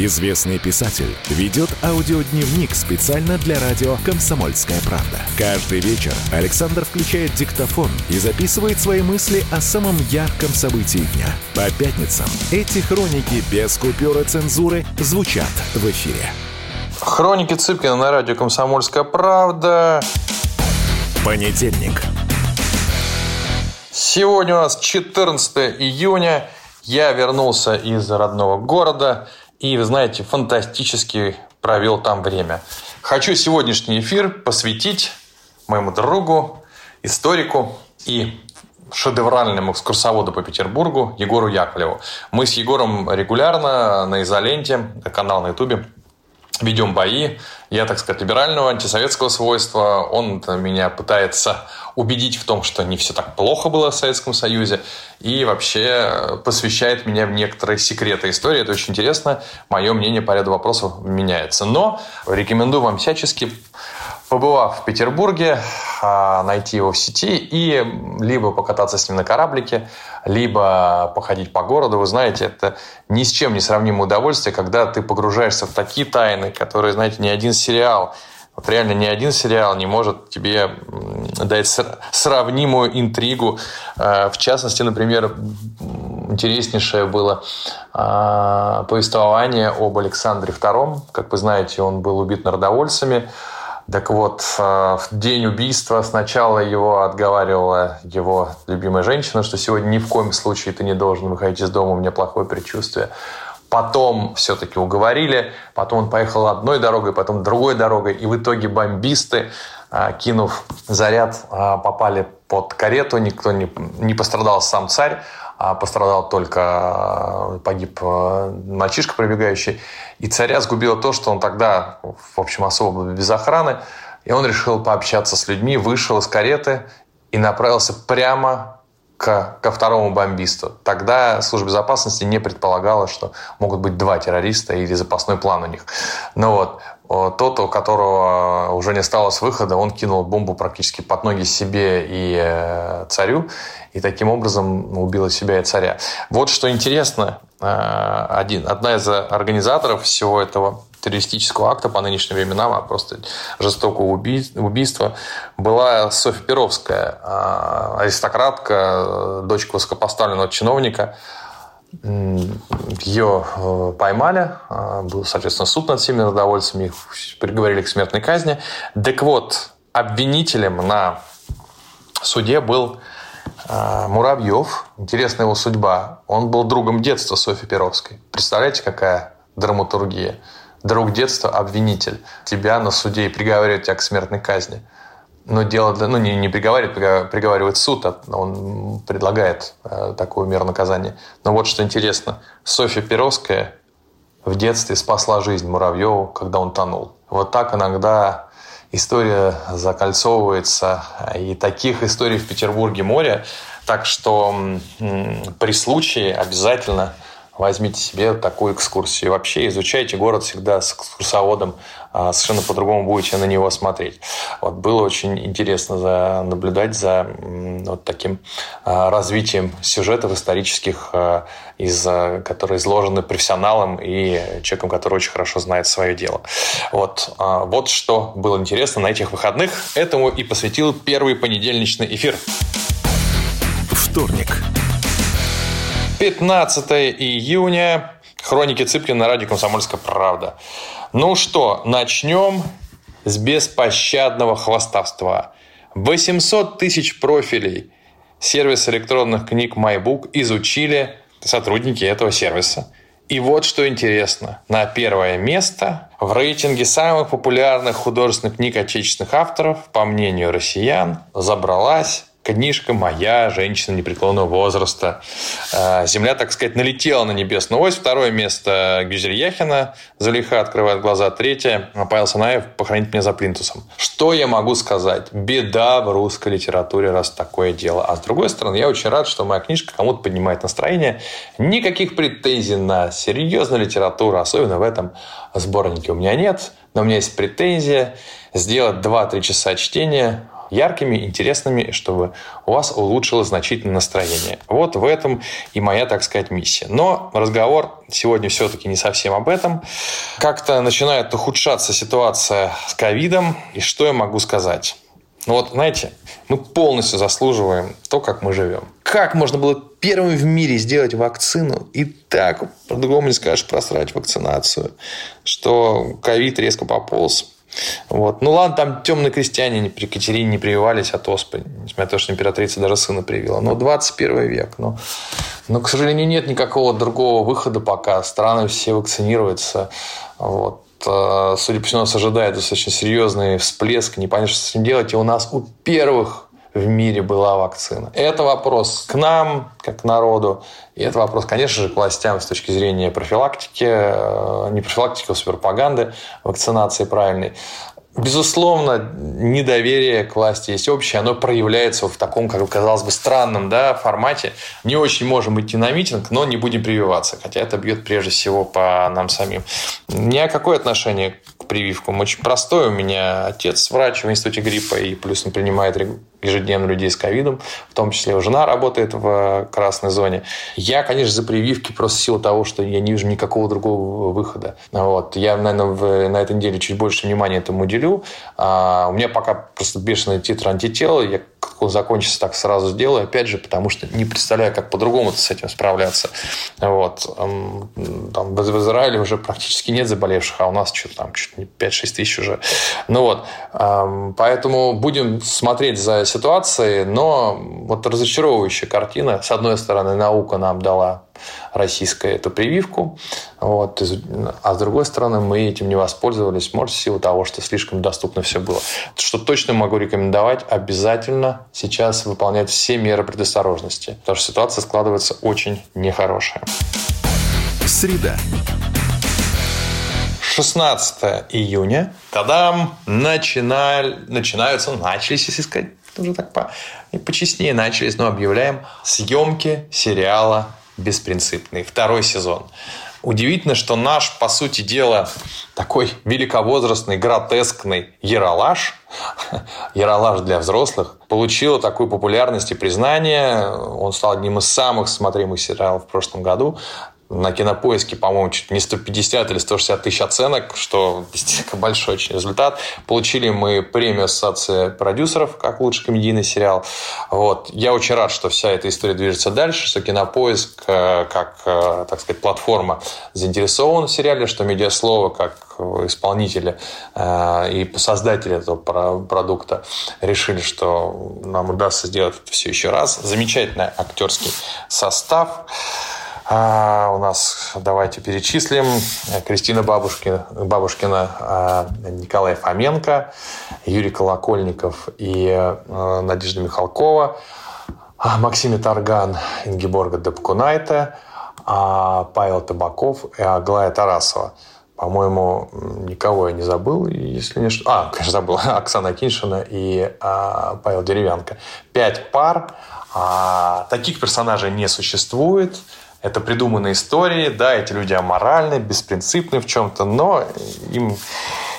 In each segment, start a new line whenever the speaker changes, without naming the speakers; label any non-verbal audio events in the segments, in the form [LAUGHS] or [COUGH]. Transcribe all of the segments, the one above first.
Известный писатель ведет аудиодневник специально для радио «Комсомольская правда». Каждый вечер Александр включает диктофон и записывает свои мысли о самом ярком событии дня. По пятницам эти хроники без купюра цензуры звучат в эфире.
Хроники Цыпкина на радио «Комсомольская правда».
Понедельник.
Сегодня у нас 14 июня. Я вернулся из родного города и, вы знаете, фантастически провел там время. Хочу сегодняшний эфир посвятить моему другу, историку и шедевральному экскурсоводу по Петербургу Егору Яковлеву. Мы с Егором регулярно на изоленте, канал на Ютубе, ведем бои. Я, так сказать, либерального, антисоветского свойства. Он меня пытается убедить в том, что не все так плохо было в Советском Союзе. И вообще посвящает меня в некоторые секреты истории. Это очень интересно. Мое мнение по ряду вопросов меняется. Но рекомендую вам всячески побывав в Петербурге, а, найти его в сети и либо покататься с ним на кораблике, либо походить по городу. Вы знаете, это ни с чем не сравнимое удовольствие, когда ты погружаешься в такие тайны, которые, знаете, ни один сериал, вот реально ни один сериал не может тебе дать сравнимую интригу. А, в частности, например, интереснейшее было а, повествование об Александре II. Как вы знаете, он был убит народовольцами. Так вот, э, в день убийства сначала его отговаривала его любимая женщина, что сегодня ни в коем случае ты не должен выходить из дома, у меня плохое предчувствие. Потом все-таки уговорили, потом он поехал одной дорогой, потом другой дорогой, и в итоге бомбисты, э, кинув заряд, э, попали под карету, никто не, не пострадал сам царь, а пострадал только, погиб мальчишка пробегающий. И царя сгубило то, что он тогда, в общем, особо без охраны, и он решил пообщаться с людьми, вышел из кареты и направился прямо к, ко второму бомбисту. Тогда служба безопасности не предполагала, что могут быть два террориста или запасной план у них. Но вот тот, у которого уже не осталось выхода, он кинул бомбу практически под ноги себе и э, царю, и таким образом убил себя и царя. Вот что интересно, э, один, одна из организаторов всего этого террористического акта по нынешним временам, а просто жестокого убийства, была Софья Перовская, аристократка, дочка высокопоставленного чиновника. Ее э, поймали, а, был, соответственно, суд над всеми народовольцами, их приговорили к смертной казни. Так вот, обвинителем на суде был а, Муравьев. Интересная его судьба. Он был другом детства Софьи Перовской. Представляете, какая драматургия? друг детства, обвинитель, тебя на суде и приговаривает тебя к смертной казни. Но дело, ну, не, не приговаривает, приговаривает суд, а он предлагает э, такую меру наказания. Но вот что интересно, Софья Перовская в детстве спасла жизнь Муравьеву, когда он тонул. Вот так иногда история закольцовывается, и таких историй в Петербурге море, так что при случае обязательно возьмите себе такую экскурсию. Вообще изучайте город всегда с экскурсоводом, а, совершенно по-другому будете на него смотреть. Вот было очень интересно за, наблюдать за вот таким а, развитием сюжетов исторических, а, из, которые изложены профессионалом и человеком, который очень хорошо знает свое дело. Вот, вот что было интересно на этих выходных. Этому и посвятил первый понедельничный эфир.
Вторник.
15 июня. Хроники Цыплина на радио «Комсомольская правда». Ну что, начнем с беспощадного хвастовства. 800 тысяч профилей сервиса электронных книг MyBook изучили сотрудники этого сервиса. И вот что интересно. На первое место в рейтинге самых популярных художественных книг отечественных авторов, по мнению россиян, забралась книжка моя, женщина непреклонного возраста. А, Земля, так сказать, налетела на небесную ось. Второе место Гюзель Яхина. Залиха открывает глаза. Третье. Павел Санаев похоронить меня за плинтусом. Что я могу сказать? Беда в русской литературе, раз такое дело. А с другой стороны, я очень рад, что моя книжка кому-то поднимает настроение. Никаких претензий на серьезную литературу, особенно в этом сборнике у меня нет. Но у меня есть претензия сделать 2-3 часа чтения яркими, интересными, чтобы у вас улучшилось значительно настроение. Вот в этом и моя, так сказать, миссия. Но разговор сегодня все-таки не совсем об этом. Как-то начинает ухудшаться ситуация с ковидом. И что я могу сказать? Ну вот, знаете, мы полностью заслуживаем то, как мы живем. Как можно было первым в мире сделать вакцину и так, по-другому не скажешь, просрать вакцинацию, что ковид резко пополз. Вот. Ну ладно, там темные крестьяне при Екатерине не прививались от оспы, несмотря на то, что императрица даже сына привила. Но 21 век. Но, но, к сожалению, нет никакого другого выхода пока. Страны все вакцинируются. Вот. Э, судя по всему, нас ожидает достаточно серьезный всплеск. Непонятно, что с этим делать. И у нас у первых в мире была вакцина. Это вопрос к нам, как к народу. И это вопрос, конечно же, к властям с точки зрения профилактики, э, не профилактики, а пропаганды, вакцинации правильной. Безусловно, недоверие к власти есть общее, оно проявляется в таком, как казалось бы, странном да, формате. Не очень можем идти на митинг, но не будем прививаться, хотя это бьет прежде всего по нам самим. У меня какое отношение к прививкам? Очень простое. У меня отец врач в институте гриппа, и плюс он принимает ежедневно людей с ковидом, в том числе жена работает в красной зоне. Я, конечно, за прививки просто в силу того, что я не вижу никакого другого выхода. Вот. Я, наверное, в, на этой неделе чуть больше внимания этому уделю. А у меня пока просто бешеный титр антител. Я закончится, так сразу сделаю. Опять же, потому что не представляю, как по-другому с этим справляться. Вот. Там, в Израиле уже практически нет заболевших, а у нас что-то там чуть не 5-6 тысяч уже. Ну вот. Поэтому будем смотреть за ситуацией, но вот разочаровывающая картина. С одной стороны, наука нам дала российская эту прививку, вот, а с другой стороны, мы этим не воспользовались, может, в силу того, что слишком доступно все было. Что точно могу рекомендовать, обязательно сейчас выполнять все меры предосторожности, потому что ситуация складывается очень нехорошая.
Среда.
16 июня, тадам, начинали, начинаются, начались, если сказать, уже так по, почестнее начались, но объявляем съемки сериала «Беспринципный». Второй сезон. Удивительно, что наш, по сути дела, такой великовозрастный, гротескный Яралаш, [LAUGHS] Яралаш для взрослых, получил такую популярность и признание. Он стал одним из самых смотримых сериалов в прошлом году на кинопоиске, по-моему, чуть не 150 или 160 тысяч оценок, что [LAUGHS] большой очень результат. Получили мы премию Ассоциации продюсеров как лучший комедийный сериал. Вот. Я очень рад, что вся эта история движется дальше, что кинопоиск э, как, э, так сказать, платформа заинтересован в сериале, что медиаслово как исполнители э, и создатели этого продукта решили, что нам удастся сделать это все еще раз. Замечательный актерский состав. А, у нас, давайте перечислим, Кристина Бабушкина, Бабушкина Николай Фоменко, Юрий Колокольников и а, Надежда Михалкова, а, Максим Тарган, Ингеборга Депкунайте, а, Павел Табаков и Аглая Тарасова. По-моему, никого я не забыл, если не... А, конечно, забыл. [LAUGHS] Оксана Киншина и а, Павел Деревянко. Пять пар. А, таких персонажей не существует это придуманные истории, да, эти люди аморальны, беспринципны в чем-то, но им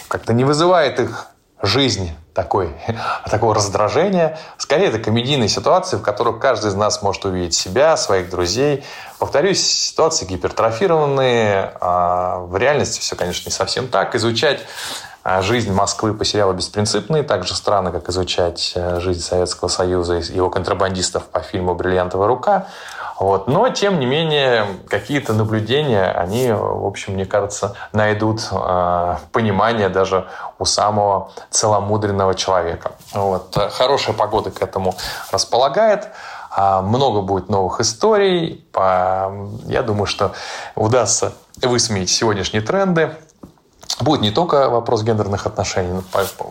как-то не вызывает их жизнь такой, [LAUGHS] такого раздражения. Скорее, это комедийные ситуации, в которых каждый из нас может увидеть себя, своих друзей. Повторюсь, ситуации гипертрофированные. А в реальности все, конечно, не совсем так. Изучать а, жизнь Москвы по сериалу «Беспринципный», так же странно, как изучать э, жизнь Советского Союза и его контрабандистов по фильму «Бриллиантовая рука», вот. Но, тем не менее, какие-то наблюдения, они, в общем, мне кажется, найдут э, понимание даже у самого целомудренного человека. Вот. Хорошая погода к этому располагает. А, много будет новых историй. Я думаю, что удастся высмеять сегодняшние тренды. Будет не только вопрос гендерных отношений.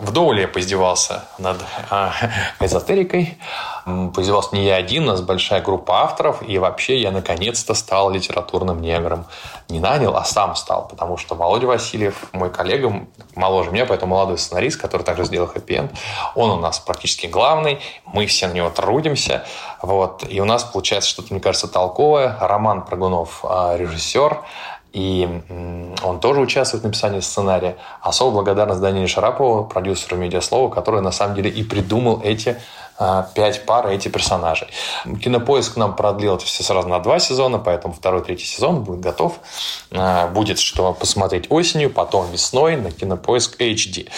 Вдоволь я поиздевался над а, эзотерикой. Поиздевался не я один, у нас большая группа авторов. И вообще я наконец-то стал литературным негром. Не нанял, а сам стал. Потому что Володя Васильев, мой коллега, моложе меня, поэтому молодой сценарист, который также сделал хэппи он у нас практически главный. Мы все на него трудимся. Вот. И у нас получается что-то, мне кажется, толковое. Роман Прогунов а, режиссер. И он тоже участвует в написании сценария. Особо благодарность Даниле Шарапову, продюсеру медиаслова, который на самом деле и придумал эти пять пар эти персонажей. Кинопоиск нам продлил это все сразу на два сезона, поэтому второй, третий сезон будет готов. А, будет что посмотреть осенью, потом весной на Кинопоиск HD.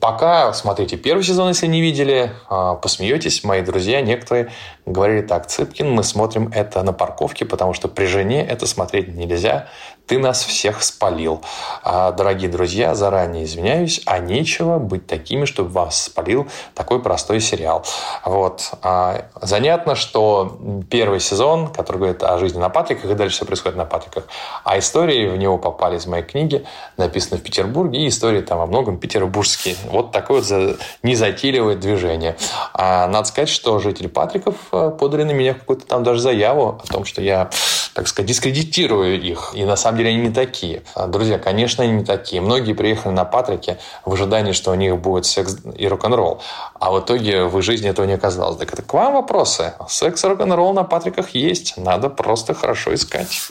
Пока смотрите первый сезон, если не видели, а, посмеетесь. Мои друзья некоторые говорили так, Цыпкин, мы смотрим это на парковке, потому что при жене это смотреть нельзя. Ты нас всех спалил. Дорогие друзья, заранее извиняюсь, а нечего быть такими, чтобы вас спалил такой простой сериал. Вот. А, занятно, что первый сезон, который говорит о жизни на Патриках, и дальше все происходит на Патриках, а истории в него попали из моей книги, написаны в Петербурге, и истории там во многом петербургские. Вот такое вот незатейливое движение. А надо сказать, что жители Патриков э, подали на меня какую-то там даже заяву о том, что я так сказать, дискредитирую их. И на самом деле они не такие. А, друзья, конечно, они не такие. Многие приехали на Патрике в ожидании, что у них будет секс и рок-н-ролл. А в итоге в их жизни этого не оказалось. Так это к вам вопросы. Секс и рок-н-ролл на Патриках есть. Надо просто хорошо искать.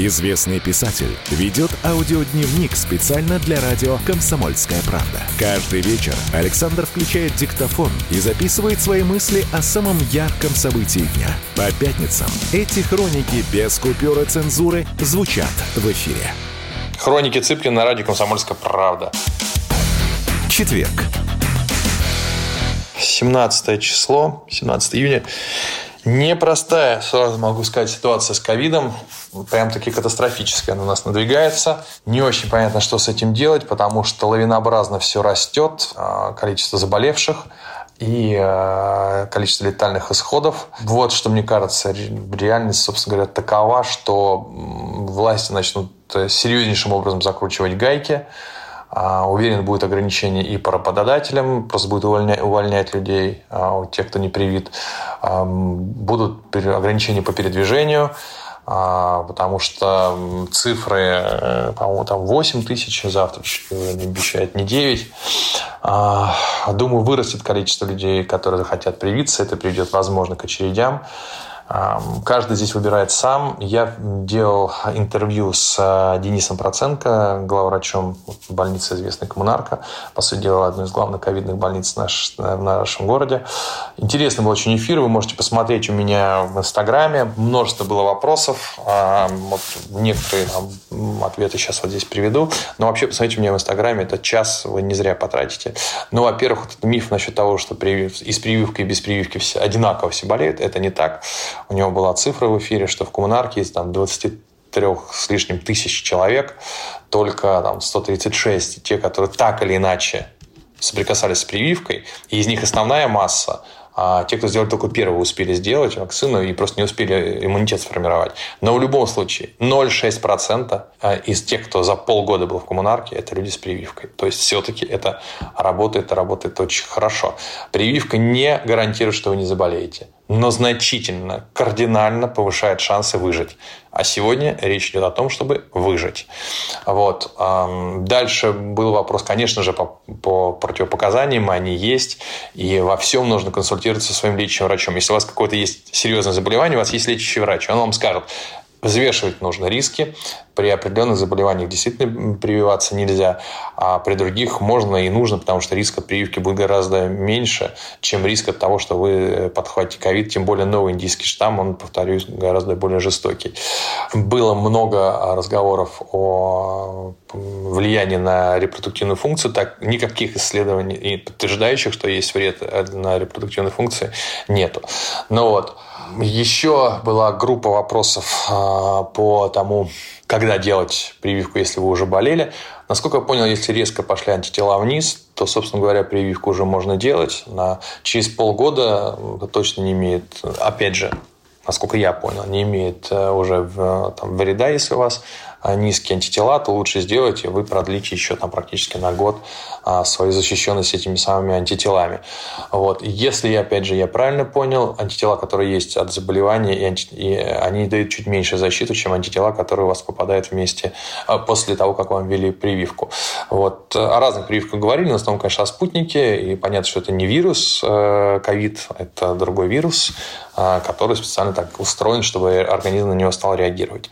Известный писатель ведет аудиодневник специально для радио «Комсомольская правда». Каждый вечер Александр включает диктофон и записывает свои мысли о самом ярком событии дня. По пятницам эти хроники без купюры цензуры звучат в эфире.
Хроники Цыпкина на радио «Комсомольская правда».
Четверг.
17 число, 17 июня. Непростая, сразу могу сказать, ситуация с ковидом. Прям таки катастрофическая она у нас надвигается. Не очень понятно, что с этим делать, потому что лавинообразно все растет. А, количество заболевших и а, количество летальных исходов. Вот что мне кажется, реальность, собственно говоря, такова, что власти начнут э, серьезнейшим образом закручивать гайки. А, уверен, будет ограничение и по работодателям, просто будет увольнять, увольнять людей, тех, кто не привит. Будут ограничения по передвижению, потому что цифры, э, по-моему, там 8 тысяч, завтра обещают не 9. Думаю, вырастет количество людей, которые захотят привиться, это приведет, возможно, к очередям. Каждый здесь выбирает сам. Я делал интервью с э, Денисом Проценко, главврачом больницы известной Коммунарка. По сути дела, одной из главных ковидных больниц наш, в нашем городе. Интересный был очень эфир. Вы можете посмотреть у меня в Инстаграме. Множество было вопросов. Вот некоторые ответы сейчас вот здесь приведу. Но вообще, посмотрите у меня в Инстаграме. Это час вы не зря потратите. Ну, во-первых, миф насчет того, что и с прививкой, и без прививки все одинаково все болеют. Это не так. У него была цифра в эфире, что в коммунарке есть там 23 с лишним тысяч человек, только там 136 те, которые так или иначе соприкасались с прививкой, и из них основная масса а те, кто сделали только первую, успели сделать вакцину и просто не успели иммунитет сформировать. Но в любом случае 0,6% а, из тех, кто за полгода был в коммунарке, это люди с прививкой. То есть все-таки это работает, работает очень хорошо. Прививка не гарантирует, что вы не заболеете но значительно, кардинально повышает шансы выжить. А сегодня речь идет о том, чтобы выжить. Вот. Дальше был вопрос, конечно же, по, по противопоказаниям, они есть, и во всем нужно консультироваться со своим лечащим врачом. Если у вас какое-то есть серьезное заболевание, у вас есть лечащий врач, он вам скажет, взвешивать нужно риски. При определенных заболеваниях действительно прививаться нельзя, а при других можно и нужно, потому что риск от прививки будет гораздо меньше, чем риск от того, что вы подхватите ковид, тем более новый индийский штамм, он, повторюсь, гораздо более жестокий. Было много разговоров о влиянии на репродуктивную функцию, так никаких исследований, подтверждающих, что есть вред на репродуктивной функции, нету. Но вот еще была группа вопросов а, по тому, когда делать прививку, если вы уже болели. Насколько я понял, если резко пошли антитела вниз, то, собственно говоря, прививку уже можно делать. На, через полгода это точно не имеет, опять же, насколько я понял, не имеет э, уже там, вреда, если у вас низкие антитела, то лучше сделать, и вы продлите еще там практически на год а, свою защищенность этими самыми антителами. Вот. Если, опять же, я правильно понял, антитела, которые есть от заболевания, и, анти... и они дают чуть меньше защиту, чем антитела, которые у вас попадают вместе после того, как вам ввели прививку. Вот. О разных прививках говорили, в основном, конечно, о спутнике, и понятно, что это не вирус э, ковид, это другой вирус, который специально так устроен, чтобы организм на него стал реагировать.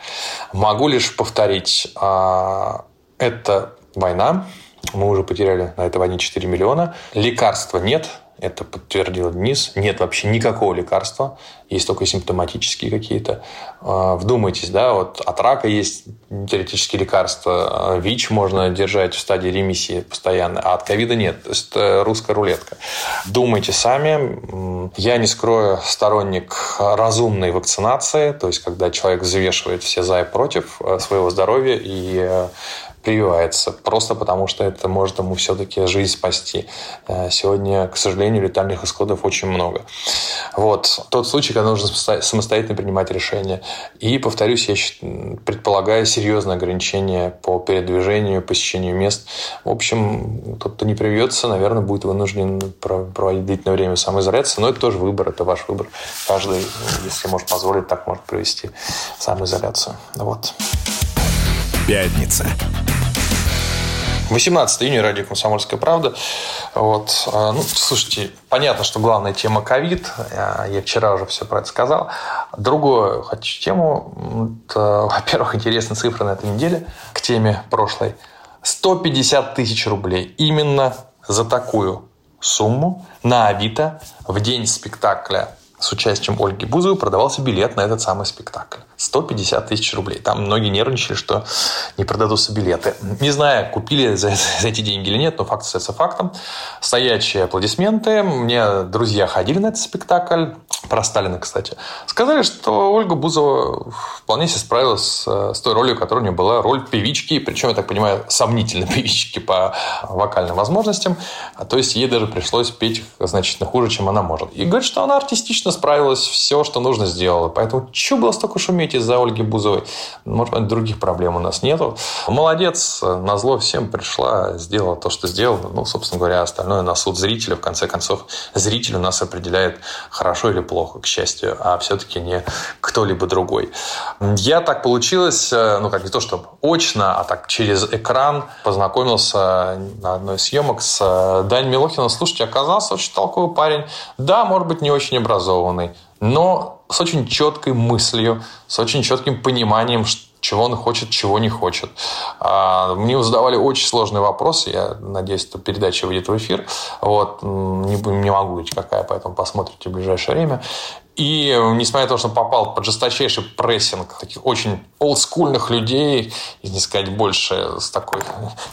Могу лишь повторить повторить, а, это война. Мы уже потеряли на этой войне 4 миллиона. Лекарства нет, это подтвердил Денис. Нет вообще никакого лекарства. Есть только симптоматические какие-то. А, вдумайтесь, да, вот от рака есть теоретические лекарства. А, ВИЧ можно держать в стадии ремиссии постоянно, а от ковида нет. То есть это русская рулетка. Думайте сами. Я не скрою сторонник разумной вакцинации, то есть когда человек взвешивает все за и против э, своего здоровья и э, прививается, просто потому что это может ему все-таки жизнь спасти. Э, сегодня, к сожалению, летальных исходов очень много. Вот. Тот случай, когда нужно самостоятельно принимать решения. И, повторюсь, я предполагаю серьезное ограничение по передвижению, посещению мест. В общем, тот, кто не привьется, наверное, будет вынужден проводить длительное время самоизоляции, но это тоже выбор, это ваш выбор. Каждый, если может позволить, так может провести самоизоляцию. Вот.
Пятница.
18 июня, радио «Комсомольская правда». Вот. А, ну, слушайте, понятно, что главная тема ковид. Я вчера уже все про это сказал. Другую хочу тему. [LAUGHS] Во-первых, интересные цифры на этой неделе к теме прошлой. 150 тысяч рублей. Именно за такую сумму на Авито в день спектакля с участием Ольги Бузовой продавался билет на этот самый спектакль. 150 тысяч рублей. Там многие нервничали, что не продадутся билеты. Не знаю, купили за, [LAUGHS] за эти деньги или нет, но факт остается фактом. Стоячие аплодисменты. Мне друзья ходили на этот спектакль. Про Сталина, кстати. Сказали, что Ольга Бузова вполне себе справилась с той ролью, которая у нее была. Роль певички. Причем, я так понимаю, сомнительной [LAUGHS] певички по вокальным возможностям. То есть, ей даже пришлось петь значительно хуже, чем она может. И говорит, что она артистично справилась. Все, что нужно, сделала. Поэтому, что было столько шуметь шуметь из-за Ольги Бузовой. Может быть, других проблем у нас нету. Молодец, на зло всем пришла, сделала то, что сделала. Ну, собственно говоря, остальное на суд зрителя. В конце концов, зритель у нас определяет, хорошо или плохо, к счастью, а все-таки не кто-либо другой. Я так получилось, э, ну, как не то, что очно, а так через экран познакомился на одной из съемок с э, Даней Милохиным. Слушайте, оказался очень толковый парень. Да, может быть, не очень образованный, но с очень четкой мыслью, с очень четким пониманием, чего он хочет, чего не хочет. А, мне задавали очень сложные вопросы. Я надеюсь, эта передача выйдет в эфир. Вот. Не, не могу говорить, какая, поэтому посмотрите в ближайшее время. И несмотря на то, что попал под жесточайший прессинг таких очень олдскульных людей, не сказать больше, с такой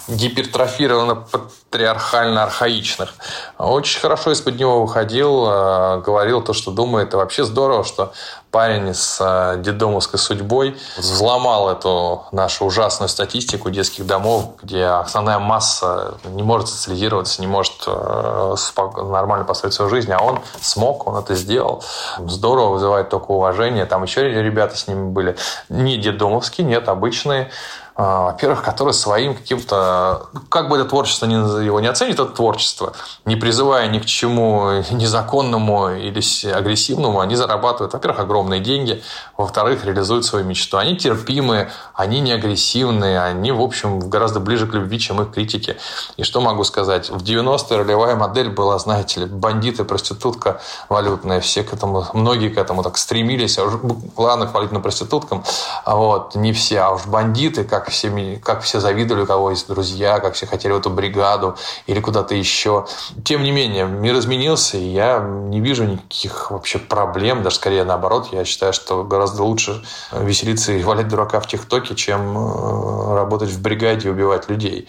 гипертрофированно патриархально-архаичных, очень хорошо из-под него выходил, э, говорил то, что думает. И вообще здорово, что парень с э, дедомовской судьбой взломал эту нашу ужасную статистику детских домов, где основная масса не может социализироваться, не может э, нормально построить свою жизнь, а он смог, он это сделал. Здорово, вызывает только уважение. Там еще ребята с ними были. Не дедомовские, нет, обычные во-первых, который своим каким-то, как бы это творчество не, его не оценит, это творчество, не призывая ни к чему незаконному или агрессивному, они зарабатывают, во-первых, огромные деньги, во-вторых, реализуют свою мечту. Они терпимые, они не агрессивные, они, в общем, гораздо ближе к любви, чем их критики. И что могу сказать? В 90-е ролевая модель была, знаете ли, бандиты, проститутка валютная, все к этому, многие к этому так стремились, а уж, ладно, хвалить на проституткам, а вот, не все, а уж бандиты, как все, как все завидовали, у кого есть друзья, как все хотели в эту бригаду или куда-то еще. Тем не менее, мир изменился, и я не вижу никаких вообще проблем, даже скорее наоборот, я считаю, что гораздо лучше веселиться и валять дурака в ТикТоке, чем э, работать в бригаде и убивать людей.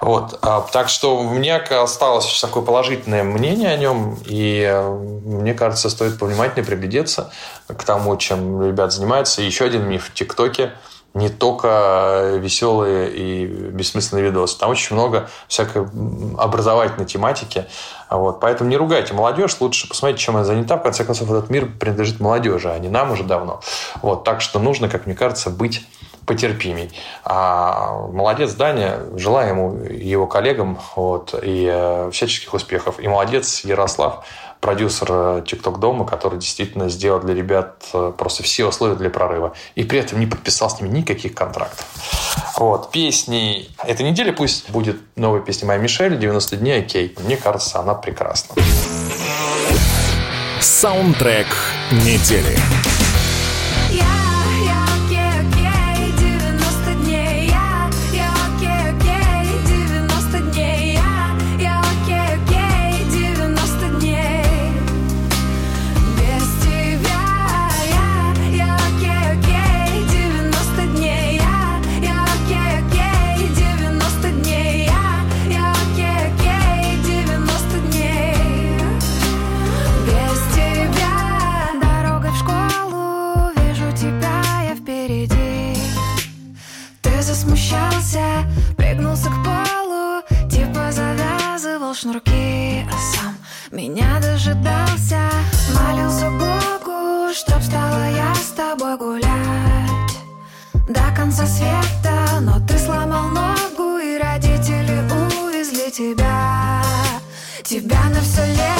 Вот. А, так что у меня осталось такое положительное мнение о нем, и э, мне кажется, стоит повнимательнее приглядеться к тому, чем ребят занимаются. И еще один миф в ТикТоке – не только веселые и бессмысленные видосы. Там очень много всякой образовательной тематики. Вот. Поэтому не ругайте молодежь, лучше посмотрите, чем она занята. В конце концов, этот мир принадлежит молодежи, а не нам уже давно. Вот. Так что нужно, как мне кажется, быть потерпимей. А молодец Даня, желаю ему его коллегам вот, и э, всяческих успехов. И молодец Ярослав, продюсер TikTok э, дома, который действительно сделал для ребят э, просто все условия для прорыва. И при этом не подписал с ними никаких контрактов. Вот. Песни этой недели пусть будет новая песня Моя Мишель «90 дней окей». Мне кажется, она прекрасна.
Саундтрек недели. Хроники